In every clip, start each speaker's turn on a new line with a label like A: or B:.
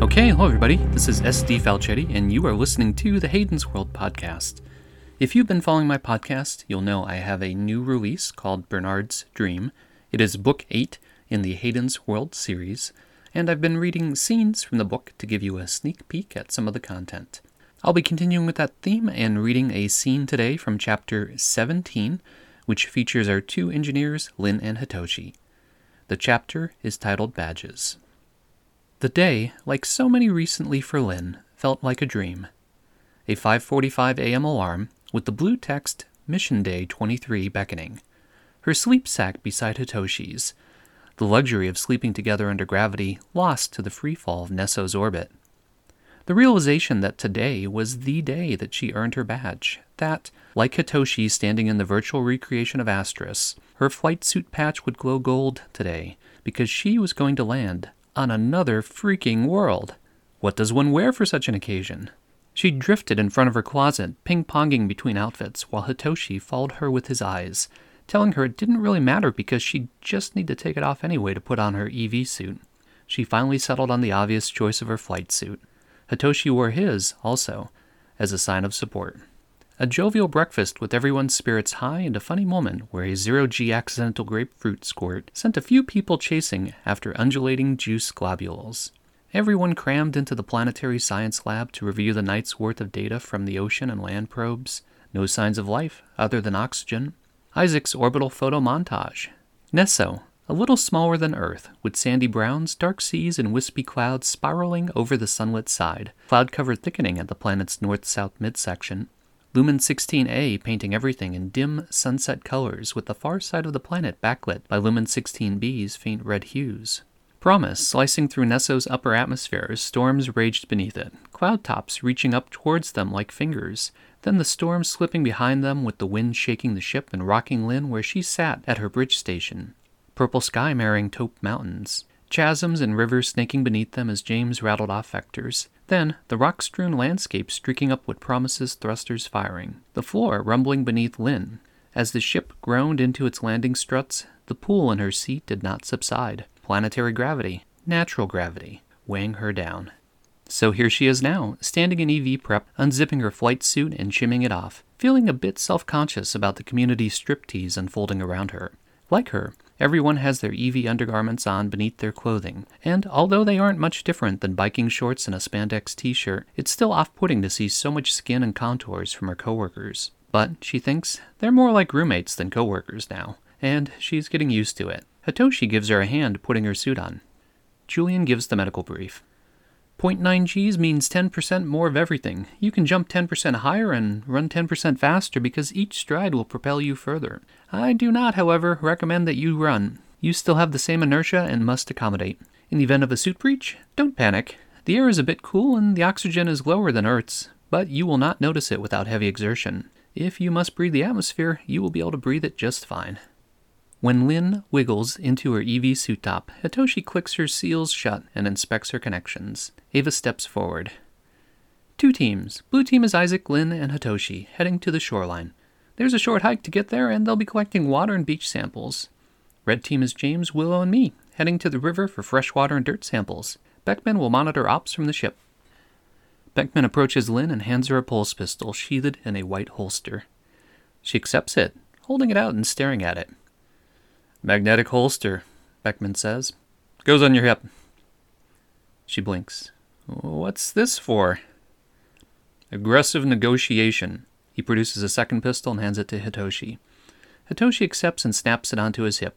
A: Okay, hello everybody. This is SD Falchetti, and you are listening to the Hayden's World podcast. If you've been following my podcast, you'll know I have a new release called Bernard's Dream. It is book 8 in the Hayden's World series, and I've been reading scenes from the book to give you a sneak peek at some of the content. I'll be continuing with that theme and reading a scene today from chapter 17, which features our two engineers, Lin and Hitoshi. The chapter is titled Badges. The day, like so many recently for Lin, felt like a dream. A 5:45 a.m. alarm with the blue text Mission Day 23 beckoning. Her sleep sack beside Hitoshi's. The luxury of sleeping together under gravity lost to the free fall of Nesso's orbit. The realization that today was the day that she earned her badge. That, like Hitoshi standing in the virtual recreation of Astris, her flight suit patch would glow gold today because she was going to land on another freaking world. What does one wear for such an occasion? She drifted in front of her closet, ping ponging between outfits, while Hitoshi followed her with his eyes, telling her it didn't really matter because she'd just need to take it off anyway to put on her EV suit. She finally settled on the obvious choice of her flight suit. Hitoshi wore his, also, as a sign of support. A jovial breakfast with everyone's spirits high and a funny moment where a zero G accidental grapefruit squirt sent a few people chasing after undulating juice globules. Everyone crammed into the planetary science lab to review the night's worth of data from the ocean and land probes. No signs of life other than oxygen. Isaac's orbital photo montage. Nesso, a little smaller than Earth, with sandy browns, dark seas, and wispy clouds spiraling over the sunlit side, cloud cover thickening at the planet's north south midsection. Lumen 16A painting everything in dim sunset colors, with the far side of the planet backlit by Lumen 16B's faint red hues. Promise slicing through Nesso's upper atmosphere as storms raged beneath it, cloud tops reaching up towards them like fingers, then the storm slipping behind them with the wind shaking the ship and rocking Lin where she sat at her bridge station. Purple sky marrying taupe mountains, chasms and rivers snaking beneath them as James rattled off vectors. Then, the rock strewn landscape streaking up with Promise's thrusters firing, the floor rumbling beneath Lin. As the ship groaned into its landing struts, the pool in her seat did not subside. Planetary gravity, natural gravity, weighing her down. So here she is now, standing in EV prep, unzipping her flight suit and shimming it off, feeling a bit self conscious about the community striptease unfolding around her. Like her, Everyone has their EV undergarments on beneath their clothing, and although they aren't much different than biking shorts and a spandex t shirt, it's still off putting to see so much skin and contours from her coworkers. But, she thinks, they're more like roommates than coworkers now, and she's getting used to it. Hitoshi gives her a hand putting her suit on. Julian gives the medical brief. 0.9 Gs means 10% more of everything. You can jump 10% higher and run 10% faster because each stride will propel you further. I do not, however, recommend that you run. You still have the same inertia and must accommodate. In the event of a suit breach, don't panic. The air is a bit cool and the oxygen is lower than Earth's, but you will not notice it without heavy exertion. If you must breathe the atmosphere, you will be able to breathe it just fine. When Lin wiggles into her EV suit top, Hitoshi clicks her seals shut and inspects her connections. Ava steps forward. Two teams. Blue team is Isaac, Lin, and Hitoshi, heading to the shoreline. There's a short hike to get there, and they'll be collecting water and beach samples. Red team is James, Willow, and me, heading to the river for fresh water and dirt samples. Beckman will monitor ops from the ship. Beckman approaches Lin and hands her a pulse pistol sheathed in a white holster. She accepts it, holding it out and staring at it. Magnetic holster, Beckman says. Goes on your hip. She blinks. What's this for? Aggressive negotiation. He produces a second pistol and hands it to Hitoshi. Hitoshi accepts and snaps it onto his hip.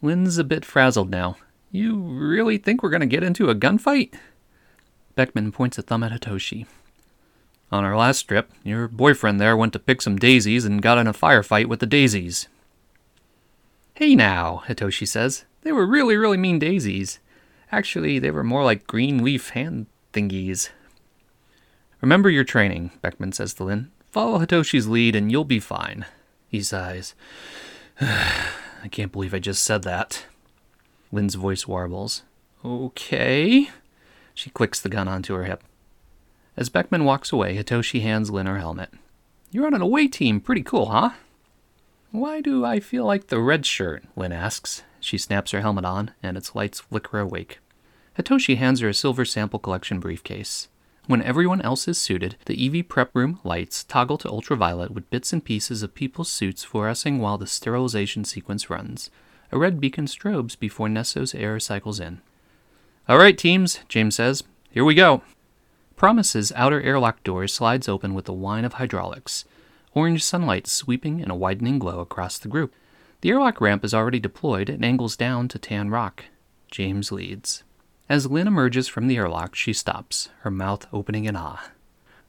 A: Lin's a bit frazzled now. You really think we're going to get into a gunfight? Beckman points a thumb at Hitoshi. On our last trip, your boyfriend there went to pick some daisies and got in a firefight with the daisies. Hey now, Hitoshi says. They were really, really mean daisies. Actually, they were more like green leaf hand thingies. Remember your training, Beckman says to Lin. Follow Hitoshi's lead and you'll be fine. He sighs. I can't believe I just said that. Lin's voice warbles. Okay. She clicks the gun onto her hip. As Beckman walks away, Hitoshi hands Lin her helmet. You're on an away team. Pretty cool, huh? Why do I feel like the red shirt? Lin asks. She snaps her helmet on, and its lights flicker awake. Hitoshi hands her a silver sample collection briefcase. When everyone else is suited, the EV prep room lights toggle to ultraviolet with bits and pieces of people's suits fluorescing while the sterilization sequence runs. A red beacon strobes before Nesso's air cycles in. All right, teams, James says. Here we go. Promise's outer airlock door slides open with a whine of hydraulics, orange sunlight sweeping in a widening glow across the group. The airlock ramp is already deployed and angles down to tan rock. James leads. As Lin emerges from the airlock, she stops, her mouth opening in awe.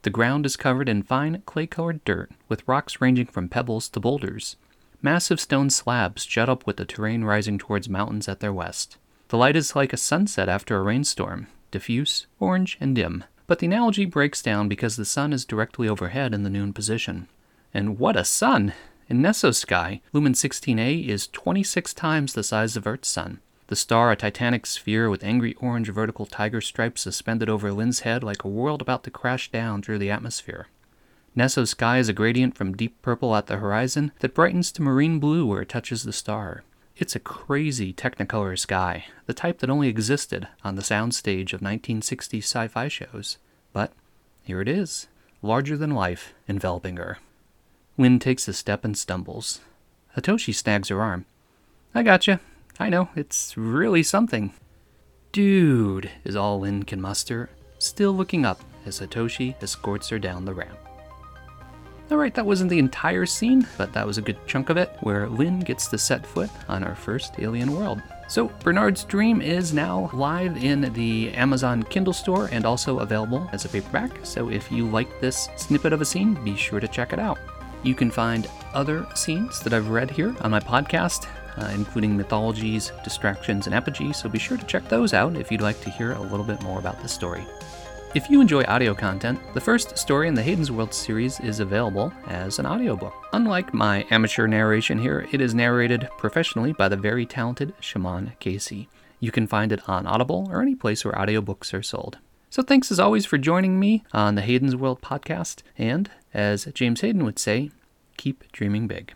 A: The ground is covered in fine clay colored dirt, with rocks ranging from pebbles to boulders. Massive stone slabs jut up with the terrain rising towards mountains at their west. The light is like a sunset after a rainstorm, diffuse, orange, and dim. But the analogy breaks down because the sun is directly overhead in the noon position. And what a sun! In Nesso's sky, lumen 16A is 26 times the size of Earth's sun. The star, a titanic sphere with angry orange vertical tiger stripes suspended over Lin's head like a world about to crash down through the atmosphere. Nesso's sky is a gradient from deep purple at the horizon that brightens to marine blue where it touches the star. It's a crazy Technicolor sky, the type that only existed on the soundstage of 1960s sci fi shows. But here it is, larger than life, enveloping her. Lin takes a step and stumbles. Hitoshi snags her arm. I gotcha. I know, it's really something. Dude, is all Lin can muster, still looking up as Hitoshi escorts her down the ramp. Alright, that wasn't the entire scene, but that was a good chunk of it, where Lin gets to set foot on our first alien world. So, Bernard's Dream is now live in the Amazon Kindle store and also available as a paperback. So, if you like this snippet of a scene, be sure to check it out. You can find other scenes that I've read here on my podcast, uh, including mythologies, distractions, and apogee, so be sure to check those out if you'd like to hear a little bit more about this story. If you enjoy audio content, the first story in the Hayden's World series is available as an audiobook. Unlike my amateur narration here, it is narrated professionally by the very talented Shaman Casey. You can find it on Audible or any place where audiobooks are sold. So thanks as always for joining me on the Hayden's World podcast, and as James Hayden would say, keep dreaming big.